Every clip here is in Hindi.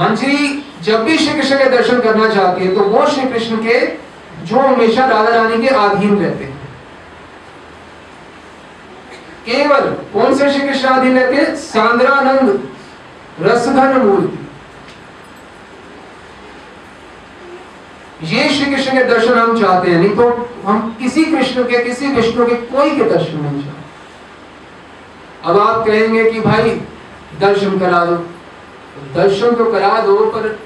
मंजरी जब भी श्री कृष्ण के दर्शन करना चाहती है तो वो श्री कृष्ण के जो हमेशा राधा रानी के अधीन रहते हैं। केवल कौन से श्री कृष्ण अधीन रहते हैं? सांद्रानंद रसघन मूर्ति। ये श्री कृष्ण के दर्शन हम चाहते हैं, नहीं तो हम किसी कृष्ण के, किसी विष्णु के कोई के दर्शन नहीं चाहते। अब आप कहेंगे कि भाई, दर्शन करा दो। दर्शन तो करा दो, पर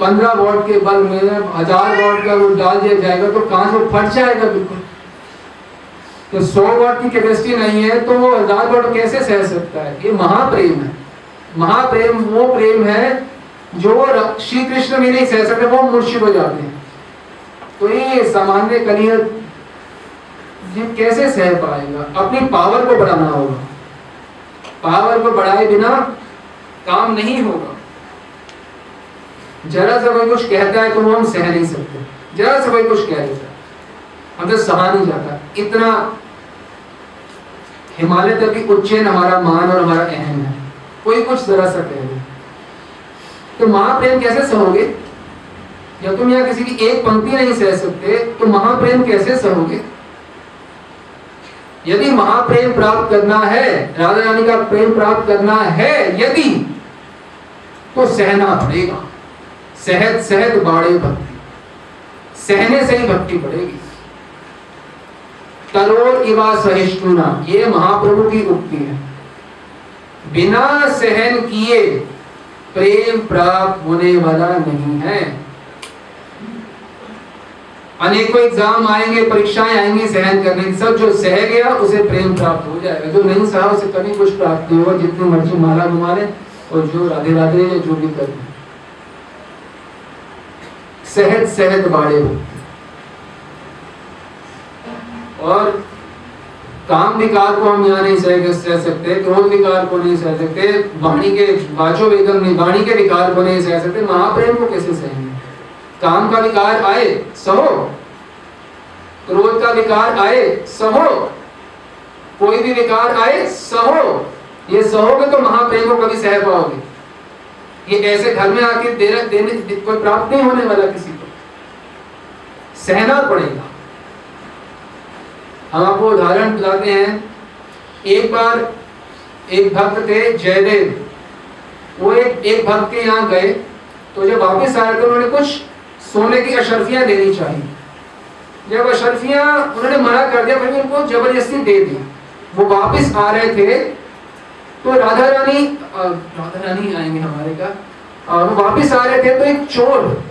पंद्रह वॉट के बल में हज़ार वॉट का वो डाल दिया जाएगा तो कहाँ से फट जाएगा बिल्कुल। तो सौ वॉट की कैपेसिटी नहीं है तो वो हज़ार वॉट कैसे सह सकता है? ये महाप्रेम है। महाप्रेम, वो प्रेम है जो श्री कृष्ण भी नहीं सह सकते, वो मूर्छित हो जाते हैं। तो ये सामान्य कलिय ये कैसे सह पाएगा? अपनी पावर को बढ़ाना होगा। पावर को बढ़ाए बिना काम नहीं होगा। जरा सा कोई कुछ कहता है तो वो हम सह नहीं सकते। जरा सा कोई कुछ कह देता है। हम तो सहा नहीं जाता। इतना हिमालय तक की उज्जैन हमारा मान और हमारा अहम है। कोई कुछ जरा सा कह दे। तो महाप्रेम कैसे सहोगे? जब तुम यहाँ किसी की एक पंक्ति नहीं सह सकते तो महाप्रेम कैसे सहोगे? यदि महाप्रेम प्राप्त करना है, राधा रानी का प्रेम प्राप्त करना है, यदि तो सहना पड़ेगा। सहज सहज बाड़े भक्ति। सहने से ही भक्ति बढ़ेगी। तरोर इवा सहिष्णुना, ये महाप्रभु की उक्ति है। बिना सहन किए प्रेम प्राप्त होने वाला नहीं है। अनेकों एग्ज़ाम आएँगे, परीक्षाएँ आएँगी सहन करने की। सब जो सह गया, उसे प्रेम प्राप्त हो जाएगा। जो नहीं सहा, उसे कभी कुछ प्राप्त नहीं होगा। जितनी मर्ज़ी माला घुमा ले। और जो राधे राधे जो भी कर सहज सहज बाड़े और काम विकार को हम यहाँ नहीं सह सह सकते, क्रोध विकार को नहीं सह सकते, वाणी के वाचो वेगम नहीं, वाणी के विकार को नहीं सह सकते, महाप्रेम को कैसे सहेंगे? काम का विकार आए, सहो। क्रोध का विकार आए, सहो। कोई भी विकार आए, सहो। ये सहोगे तो महाप्रेम को कभी सह पाओगे। ये ऐसे घर में आके देने देने, कोई प्राप्त नहीं होने वाला किसी को। सहना पड़ेगा। हम आपको उदाहरण बताते हैं। एक बार एक भक्त थे, जयदेव। वो एक एक भक्त के यहाँ गए। तो जब वापस आए तो उन्होंने कुछ सोने की अशरफियाँ देनी चाहिए। जब अशरफियाँ उन्होंने मना कर दिया फिर उनको ज़बरदस्ती दे दी वो वापस आ रहे थे तो राधा रानी राधा रानी आएँगे हमारे का। और वापस आ रहे थे तो एक चोर,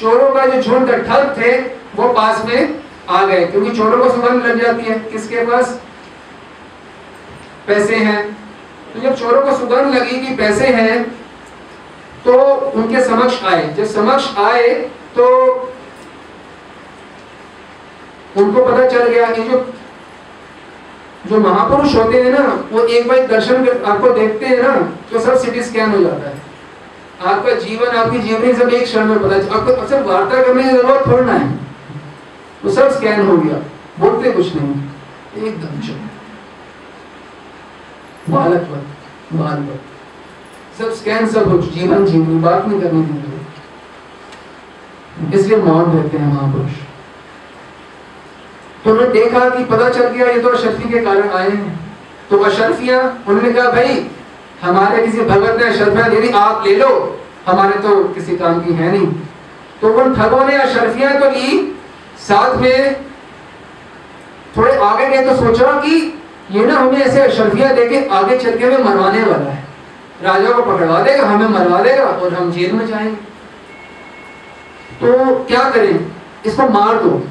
चोरों का जो झुंड ठग थे, वो पास में आ गए, क्योंकि चोरों को सुगंध लग जाती है। किसके पास? पैसे हैं। तो जब चोरों को सुगंध लगी कि पैसे हैं तो उनके समक्ष आए। जब समक्ष आए तो उनको पता चल गया कि जो जो महापुरुष होते हैं ना, वो एक बार दर्शन आपको देखते हैं ना तो सब सिटी स्कैन हो जाता है। आपका जीवन, आपकी जीवनी सब एक क्षण में पता आपको अक्सर वार्ता करने की ज़रूरत थोड़ा है। वो सब स्कैन हो गया। बोलते कुछ नहीं। एकदम चुप। बालक बाल सब स्कैन सब हो जीवन जीवनी, बात नहीं करने इसलिए मौन रहते हैं महापुरुष। तो उन्होंने देखा कि पता चल गया, ये तो अशरफी के कारण आए हैं। तो अशरफिया उन्होंने कहा, भाई, हमारे किसी भगत ने अशरफिया दे दी, आप ले लो। हमारे तो किसी काम की है नहीं। तो उन ठगों ने अशरफिया तो ली साथ में थोड़े आगे गए तो सोचा कि ये ना हमें ऐसे अशरफिया देके आगे चल के हमें मरवाने वाला है। राजा को पकड़वा देगा, हमें मरवा देगा और हम जेल में जाएँगे। तो क्या करें? इसको मार दो।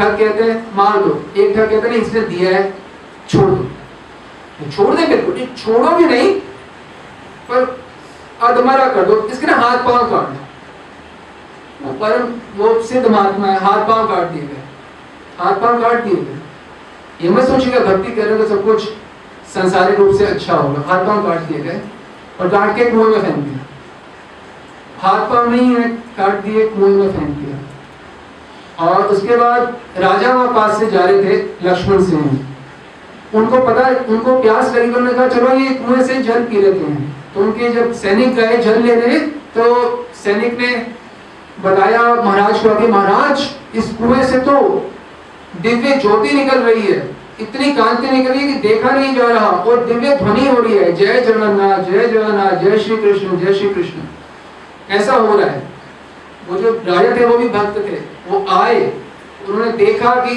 ठग कहते हैं, मार दो। एक ठग कहते हैं इसने दिया है, छोड़ दो। तो छोड़ दे बिल्कुल छोड़ो भी नहीं, पर अधमरा कर दो। इसके ना हाथ पाँव काट दो। परम, वो सिद्ध महात्मा है, हाथ पाँव काट दिए गए। हाथ पाँव काट दिए गए। ये मत सोचिएगा भक्ति करें तो सब कुछ संसारिक रूप से अच्छा होगा। हाथ पाँव काट दिए गए, और काट के कुएँ में फेंक दिया। हाथ पाँव नहीं है, काट दिए, कुएँ में फेंक दिया। और उसके बाद राजा वहाँ पास से जा रहे थे, लक्ष्मण सिंह उनको पता उनको प्यास लगी उन्होंने कहा, चलो ये कुएँ से जल पी लेते हैं। तो उनके जब सैनिक गए जल लेने तो सैनिक ने बताया, महाराज को कि महाराज, इस कुएँ से तो दिव्य ज्योति निकल रही है। इतनी कांति निकल रही है कि देखा नहीं जा रहा और दिव्य ध्वनि हो रही है। जय जगन्नाथ जय जगन्नाथ, जय श्री कृष्ण, जय श्री कृष्ण। ऐसा हो रहा है। वो जो राजा थे, वो भी भक्त थे। वो आए, उन्होंने देखा कि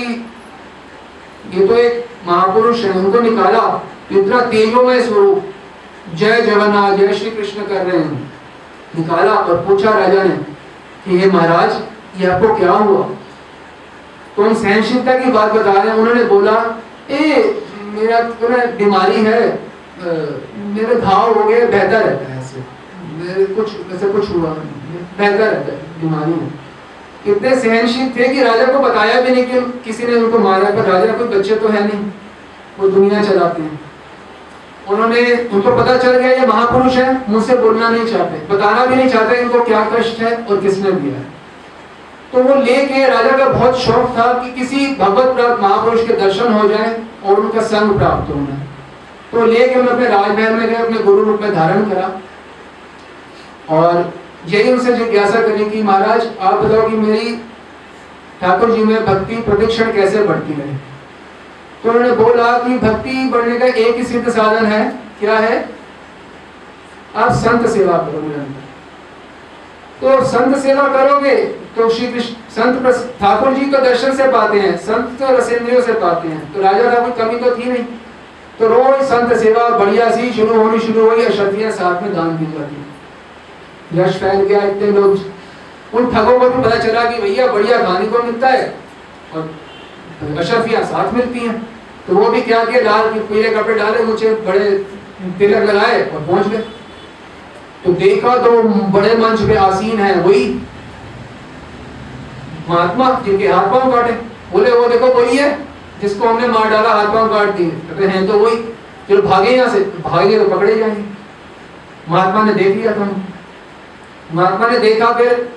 ये तो एक महापुरुष है, उनको निकाला। इतना तेजोमय स्वरूप। जय जगन्नाथ, जय श्री कृष्ण कर रहे हैं। निकाला और पूछा राजा ने कि हे महाराज, ये आपको क्या हुआ? तो हम सहनशीलता की बात बता रहे हैं। उन्होंने बोला, ए, मेरा बीमारी है मेरे घाव हो गए, बेहतर रहता है ऐसे। मेरे कुछ, ऐसे कुछ हुआ बेहतर रहता है, बीमारी में इतने सहनशील थे कि राजा को बताया भी नहीं कि किसी ने उनको मारा, पर राजा कोई बच्चे तो है नहीं। वो दुनिया चलाते हैं। उन्होंने, उनको पता चल गया, ये महापुरुष है, मुझसे बोलना नहीं चाहते। बताना भी नहीं चाहते इनको क्या कष्ट है और किसने दिया है। तो वो लेके राजा का बहुत शौक था कि किसी भगवत प्राप्त महापुरुष के दर्शन हो जाए और उनका संग प्राप्त हो जाए। तो लेके मैं अपने राजमहल में गए अपने गुरु रूप में धारण करा। और यही उनसे जिज्ञासा करी कि महाराज, आप बताओ कि मेरी ठाकुर जी में भक्ति प्रतिक्षण कैसे बढ़ती रहे तो उन्होंने बोला कि भक्ति बढ़ने का एक ही सिद्ध साधन है। क्या है? आप संत सेवा करोगे तो संत सेवा करोगे तो श्री कृष्ण, संत ठाकुर जी तो दर्शन से पाते हैं, संत तो रसेंद्रियों से पाते हैं। तो राजा कोई कमी तो थी नहीं। तो रोज संत सेवा, बढ़िया सी, शुरू होनी शुरू हुई अशक्तियाँ साथ में दान दी जाती यश फैल गया इतने लोग। उन ठगों को भी पता चला कि भैया, बढ़िया खाने को मिलता है और अशरफियाँ साथ मिलती हैं। तो वो भी क्या किया? लाल पीले कपड़े डाले मुझे बड़े तिलक लगाए और पहुँच गए। तो देखा तो बड़े मंच पे आसीन है वही। महात्मा जिनके हाथ पाँव काटे। बोले, वो देखो, वही है जिसको हमने मार डाला, हाथ पाँव काट दिए। कहते, हैं तो वही। चलो भागे यहाँ से। भागे तो पकड़े जाएँगे। महात्मा ने देख लिया था महात्मा ने देखा फिर,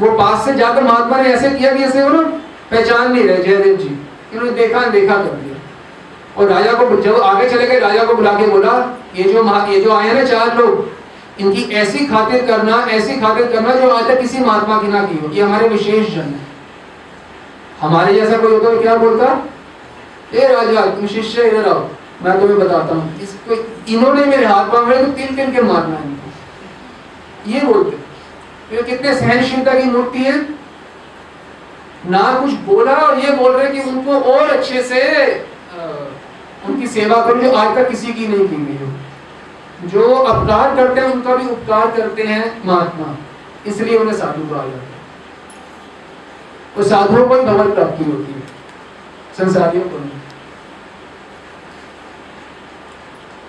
वो पास से जाकर महात्मा ने ऐसे किया कि ऐसे ना पहचान नहीं रहे, जयदेव जी। इन्होंने देखा देखा कर दिया। और राजा को जब आगे चले गए, राजा को बुला के बोला, ये जो ये जो आए ना चार लोग, इनकी ऐसी खातिर करना, ऐसी खातिर करना जो आज तक किसी महात्मा की ना की हो। ये हमारे विशेष जन है। हमारे जैसा कोई होता तो क्या बोलता? ए राजा, तुम शिष्य, इधर आओ, मैं तुम्हें बताता हूँ। इसको, इन्होंने मेरे हाथ पाँव तो तिल तिल के मारना है। ये बोलते तो कितने सहनशीलता की मूर्ति है। ना कुछ बोला और ये बोल रहे कि उनको और अच्छे से उनकी सेवा करो जो आज तक किसी की नहीं की गई हो। जो अपकार करते हैं, उनका भी उपकार करते हैं महात्मा। इसलिए उन्हें साधु कहा जाता है। और साधुओं को ही भगवत प्राप्ति होती है। संसारियों को नहीं।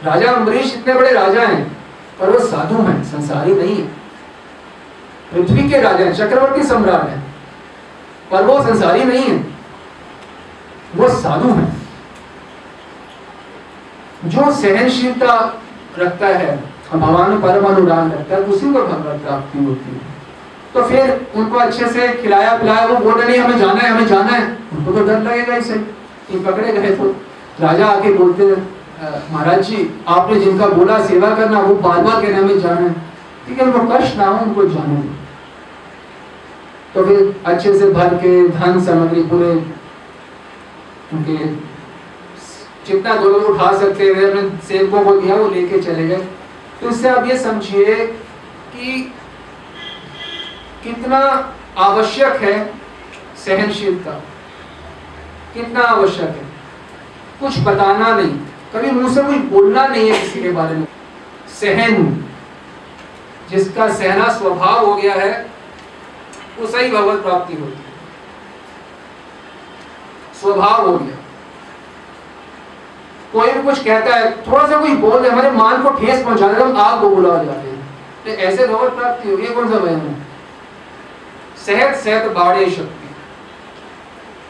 राजा अम्बरीश इतने बड़े राजा हैं। पर वो साधु हैं, संसारी नहीं है। पृथ्वी के राजा हैं, चक्रवर्ती सम्राट हैं, पर वो संसारी नहीं है। वो साधु है। जो सहनशीलता रखता है, भगवान परम अनुराग रखता है, उसी को भगवत प्राप्ति होती है। तो फिर उनको अच्छे से खिलाया पिलाया, वो बोल रहे हमें जाना है, हमें जाना है। उनको तो डर लगेगा इसे पकड़े गए तो राजा आके बोलते महाराज जी, आपने जिनका बोला सेवा करना, वो बार बार कहने हमें जाना है। ठीक है उनको कष्ट ना हो उनको जाने। तो फिर अच्छे से भर के धन, सामग्री पूरे उनके जितना दो लोग उठा सकते हुए अपने सेवकों को दिया, वो लेके चले गए। तो इससे आप ये समझिए कि कितना आवश्यक है सहनशीलता। कितना आवश्यक है। कुछ बताना नहीं। कभी मुँह से कुछ बोलना नहीं है किसी के बारे में। सहन, जिसका सहना स्वभाव हो गया है उसे ही भगवत प्राप्ति होती है। स्वभाव हो गया। कोई भी कुछ कहता है, थोड़ा सा कोई बोल हमारे मान को ठेस पहुँचा दे हम आग बबूला हो जाते हैं। तो ऐसे भगवत प्राप्ति होगी कौन सा वहन है? सहत सहत बाड़े शक्ति।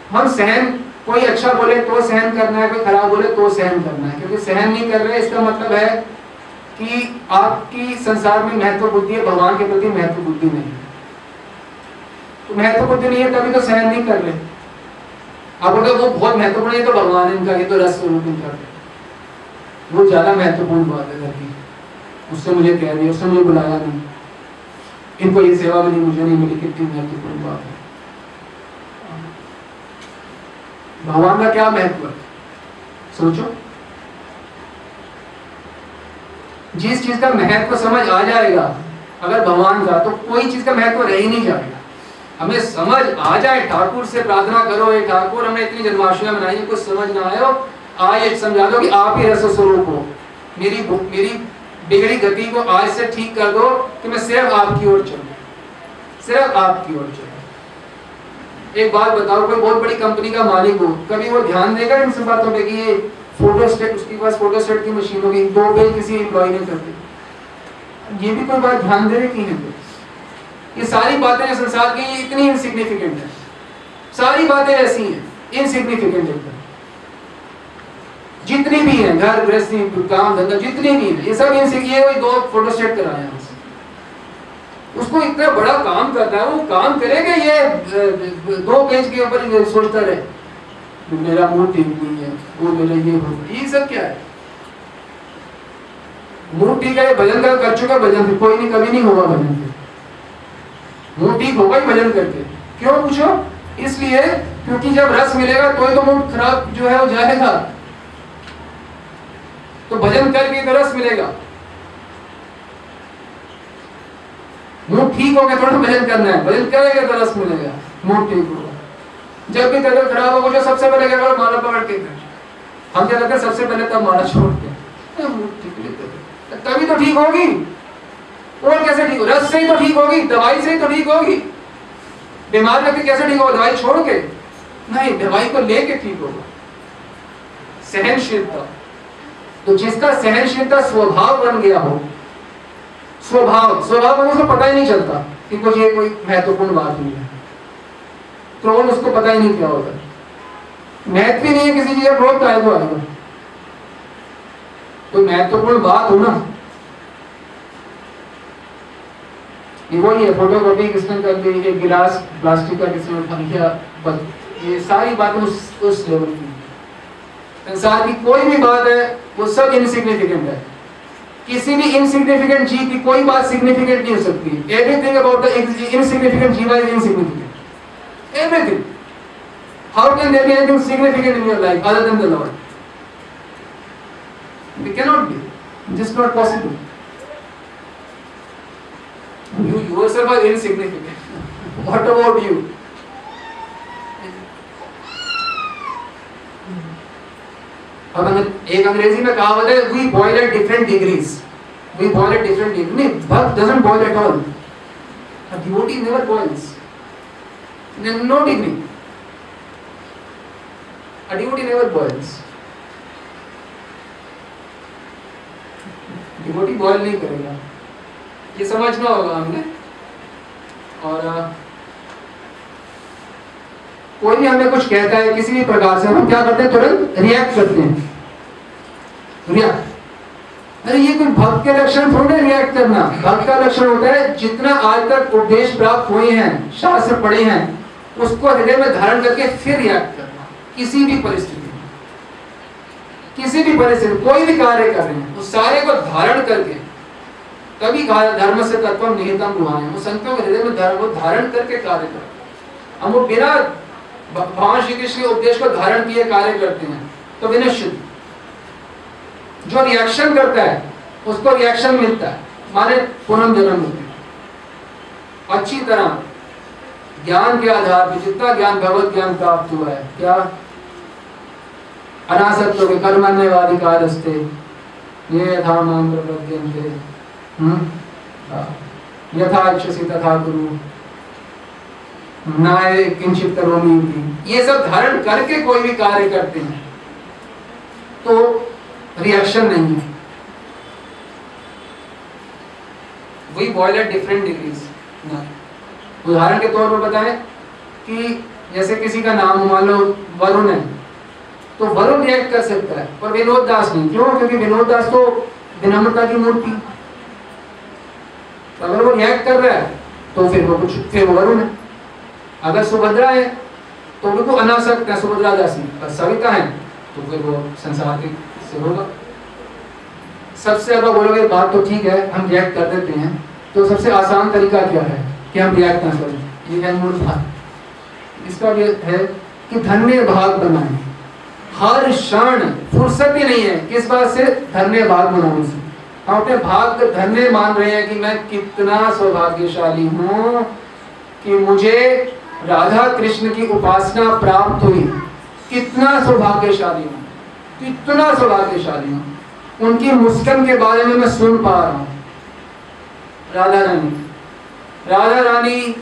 हम सहन कोई अच्छा बोले तो सहन करना है, कोई खराब बोले तो सहन करना है। क्योंकि सहन नहीं कर रहे, इसका मतलब है कि आपकी संसार में महत्व बुद्धि है, भगवान के प्रति महत्व बुद्धि नहीं है। तो महत्वपूर्ण नहीं है, तभी तो सहन नहीं कर रहे। आप बोलते वो बहुत महत्वपूर्ण है तो भगवान इनका, ये तो रस स्वरूप इनका। वो ज़्यादा महत्वपूर्ण बात है करके उससे मुझे कह दिया उससे मुझे बुलाया नहीं। इनको ये सेवा मिली, मुझे नहीं मिली, कितनी महत्वपूर्ण बात है। भगवान का क्या महत्व है? सोचो। जिस चीज़ का महत्व समझ आ जाएगा, अगर भगवान का तो कोई चीज़ का महत्व रह ही नहीं जाएगा। हमें समझ आ जाए, ठाकुर से प्रार्थना करो ये ठाकुर, हमने इतनी जन्माष्टमी मनाई कुछ समझ ना आए आज समझा दो कि आप ही रस स्वरूप हो। मेरी मेरी बिगड़ी गति को आज से ठीक कर दो कि मैं सिर्फ़ आपकी ओर चलूँ। सिर्फ़ आपकी ओर चलूँ। एक बात बताओ कोई बहुत बड़ी कंपनी का मालिक हो। कभी वो ध्यान देगा इन सब बातों पे कि ये फ़ोटो स्टेट उसके पास फ़ोटो स्टेट की मशीन होगी? दो पेज किसी एम्प्लॉय ने करते ये भी कोई बात ध्यान दे कि नहीं ये सारी बातें संसार की इतनी इनसिग्निफिकेंट है। सारी बातें ऐसी हैं इनसिग्निफिकेंट एकदम जितनी भी हैं, घर, गृहस्थी काम धंधा, जितनी भी हैं, ये सब इनसे ये दो फ़ोटो स्टेट कराए हैं उसको इतना बड़ा काम करता है, वो काम करेगा ये दो पेज के ऊपर सोचता रहे। मेरा मुँह ठीक नहीं है, वो मेरा ये हो, ये सब क्या है? मुँह ठीक है भजन का कर चुका भजन कोई नहीं, कभी नहीं होगा भजन से मुँह ठीक होगा ही भजन करके। क्यों पूछो? इसलिए, क्योंकि जब रस मिलेगा तो ही तो मुँह खराब जो है, वो जाएगा। तो भजन करके तो रस मिलेगा। मुँह ठीक हो गया थोड़ा भजन करना है। भजन करेगा तो रस मिलेगा, मुँह ठीक होगा। जब भी तबियत खराब होगा, जो सबसे पहले क्या माला पकड़ के हम क्या करते सबसे पहले तब माला छोड़ते हैं तभी तो ठीक होगी। और कैसे ठीक हो? रस से ही तो ठीक होगी, दवाई से ही तो ठीक होगी। बीमार व्यक्ति कैसे ठीक होगा, दवाई छोड़ के? नहीं, दवाई को लेके ठीक होगा। सहनशीलता। तो जिसका सहनशीलता स्वभाव बन गया हो स्वभाव स्वभाव बने उसको पता ही नहीं चलता कि कुछ ये कोई महत्वपूर्ण बात नहीं है। क्रोध उसको पता ही नहीं क्या होता महत्व ही नहीं है किसी चीज़ का क्रोध का तो आएगा। कोई महत्वपूर्ण बात हो ना। ये वही है फ़ोटो कॉपी किसने कर ली एक गिलास प्लास्टिक का किसने उठा लिया बस। ये सारी बातें उस उस लेवल की संसार की कोई भी बात है, वो सब इनसिग्निफिकेंट है। किसी भी इनसिग्निफिकेंट जीव की कोई बात सिग्निफिकेंट नहीं हो सकती। Everything about insignificant jiva is insignificant everything how can there be anything significant in your life other than the lord we cannot be. Just not possible. You yourself are insignificant. What about you? अब एक अंग्रेज़ी में कहावत है we boil at different degrees we boil at different degree नहीं, भक्त doesn't boil at all a devotee never boils. No degree. A devotee never boils. Devotee boil नहीं करेगा। ये समझना होगा हमने। और कोई भी हमें कुछ कहता है, किसी भी प्रकार से, हम क्या करते हैं? तुरंत रिएक्ट करते हैं। रिएक्ट अरे, ये कोई भक्त के लक्षण थोड़े रिएक्ट करना। भक्त का लक्षण होता है, जितना आज तक उपदेश प्राप्त हुए हैं, शास्त्र पढ़े हैं, उसको हृदय में धारण करके फिर रिएक्ट करना, किसी भी परिस्थिति में। किसी भी परिस्थिति, कोई भी कार्य कर रहे हैं, उस सारे को धारण करके कभी धर्म से तत्व निहितम गुहाएँ वो संतों के हृदय में धर्म को धारण करके कार्य कर हम वो बिना भगवान श्री कृष्ण के उपदेश को धारण किए, कार्य करते हैं। तो विनिश्चित जो रिएक्शन करता है, उसको रिएक्शन मिलता है। माने पुनः जन्म होते हैं। अच्छी तरह ज्ञान के आधार पर जितना ज्ञान भगवत ज्ञान प्राप्त हुआ है, क्या? अनासत्व के कर्मण्यवाधिकार ये यथा माँ प्रपद्यन्ते हम्म। यथा इच्छसी तथा गुरु किंचित ये सब धारण करके कोई भी कार्य करते हैं। तो रिएक्शन नहीं है। वही बॉयल एट डिफरेंट डिग्रीज उदाहरण के तौर पर बताएँ कि जैसे किसी का नाम मान लो वरुण है तो वरुण रिएक्ट कर सकता है, पर विनोद दास नहीं। क्यों? क्योंकि विनोद दास तो विनम्रता की मूर्ति। अगर वो रिएक्ट कर रहा है तो फिर वो कुछ फिर वो वरुण है। अगर सुभद्रा है तो बिल्कुल अनासक्त है सुभद्रा दासी सविता है तो फिर वो संसार से होगा। सबसे ज़्यादा बोलोगे, बात तो ठीक है, हम रिएक्ट कर देते हैं। तो सबसे आसान तरीका क्या है कि हम रिएक्ट ना करें? ये है मूल बात इसका ये है कि धन्य भाग बनाएँ। हर क्षण फुर्सत ही नहीं है किस बात से? धन्य भाग बनाने से। हम अपने भाग धन्य मान रहे हैं कि मैं कितना सौभाग्यशाली हूँ कि मुझे राधा कृष्ण की उपासना प्राप्त हुई। कितना सौभाग्यशाली हूँ। कितना सौभाग्यशाली हूँ। उनकी मुस्कन के बारे में मैं सुन पा रहा हूँ। राधा रानी राधा रानी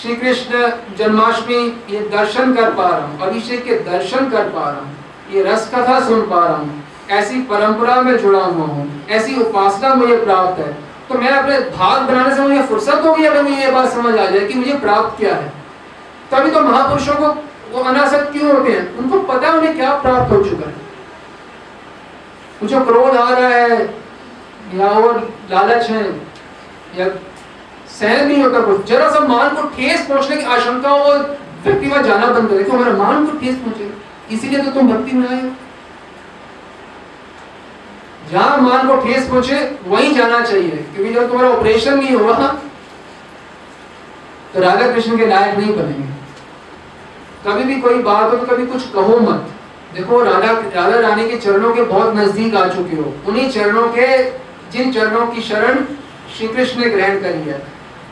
श्री कृष्ण जन्माष्टमी ये दर्शन कर पा रहा हूँ, अभिषेक के दर्शन कर पा रहा हूँ, ये रस कथा सुन पा रहा हूँ, ऐसी परंपरा में जुड़ा हुआ हूँ, ऐसी उपासना मुझे प्राप्त है। तो मैं अपने भाग बनाने से मुझे फुर्सत होगी अगर मुझे ये बात समझ आ जाए कि मुझे प्राप्त क्या है? तभी तो महापुरुषों को वो अनासक्त क्यों होते हैं? उनको पता उन्हें क्या प्राप्त हो चुका है। मुझे क्रोध आ रहा है, या और लालच है, या सहन नहीं होता कुछ। जरा सा मान को ठेस पहुँचने की आशंका हो, व्यक्ति वहाँ जाना बंद करे। हमारा मान को ठेस पहुँचे। इसीलिए तो तुम भक्ति में आए जहाँ मान को ठेस पहुँचे, वहीं जाना चाहिए। क्योंकि जब तुम्हारा ऑपरेशन नहीं हुआ तो राधा कृष्ण के लायक नहीं बनेंगे। कभी भी कोई बात हो तो कभी कुछ कहो मत। देखो, राधा राधा रानी के चरणों के बहुत नज़दीक आ चुके हो। उन्हीं चरणों के जिन चरणों की शरण श्री कृष्ण ने ग्रहण करी है,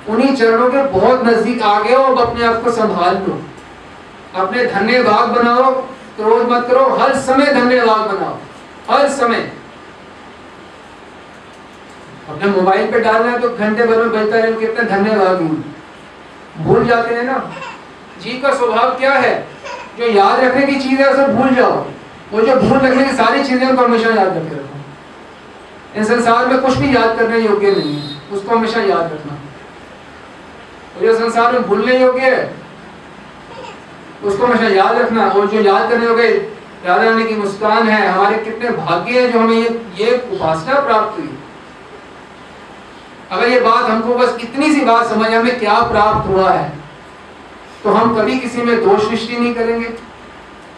उन्हीं चरणों के बहुत नज़दीक आ गए हो। अब अपने आप को संभाल लो। अपने धन्य भाग बनाओ। क्रोध मत करो। हर समय धन्य भाग बनाओ। हर समय। अपने मोबाइल पे डालना है तो घंटे भर में बजता रहे कितने धन्य भाग भूल जाते हैं ना। जी का स्वभाव क्या है? जो याद रखने की चीज़ है उसे भूल जाओ, वो जो भूल रखने की सारी चीज़ें उनको हमेशा याद रखे रखो। इस संसार में कुछ भी याद करने योग्य नहीं है, उसको हमेशा याद रखना। और जो संसार में भूलने योग्य है, उसको हमेशा याद रखना। और जो याद करने योग्य राधा रानी की मुस्कान है, हमारे कितने भाग्य है जो हमें ये ये उपासना प्राप्त हुई। अगर ये बात हमको बस इतनी सी बात समझ हमें क्या प्राप्त हुआ है? तो हम कभी किसी में दोष सृष्टि नहीं करेंगे।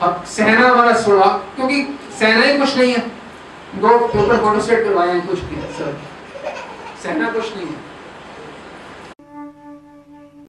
अब सहना हमारा सुना, क्योंकि सहना ही कुछ नहीं है। दो पेपर फोटोस्टेट करवाए हैं कुछ भी, सर। सहना कुछ नहीं है।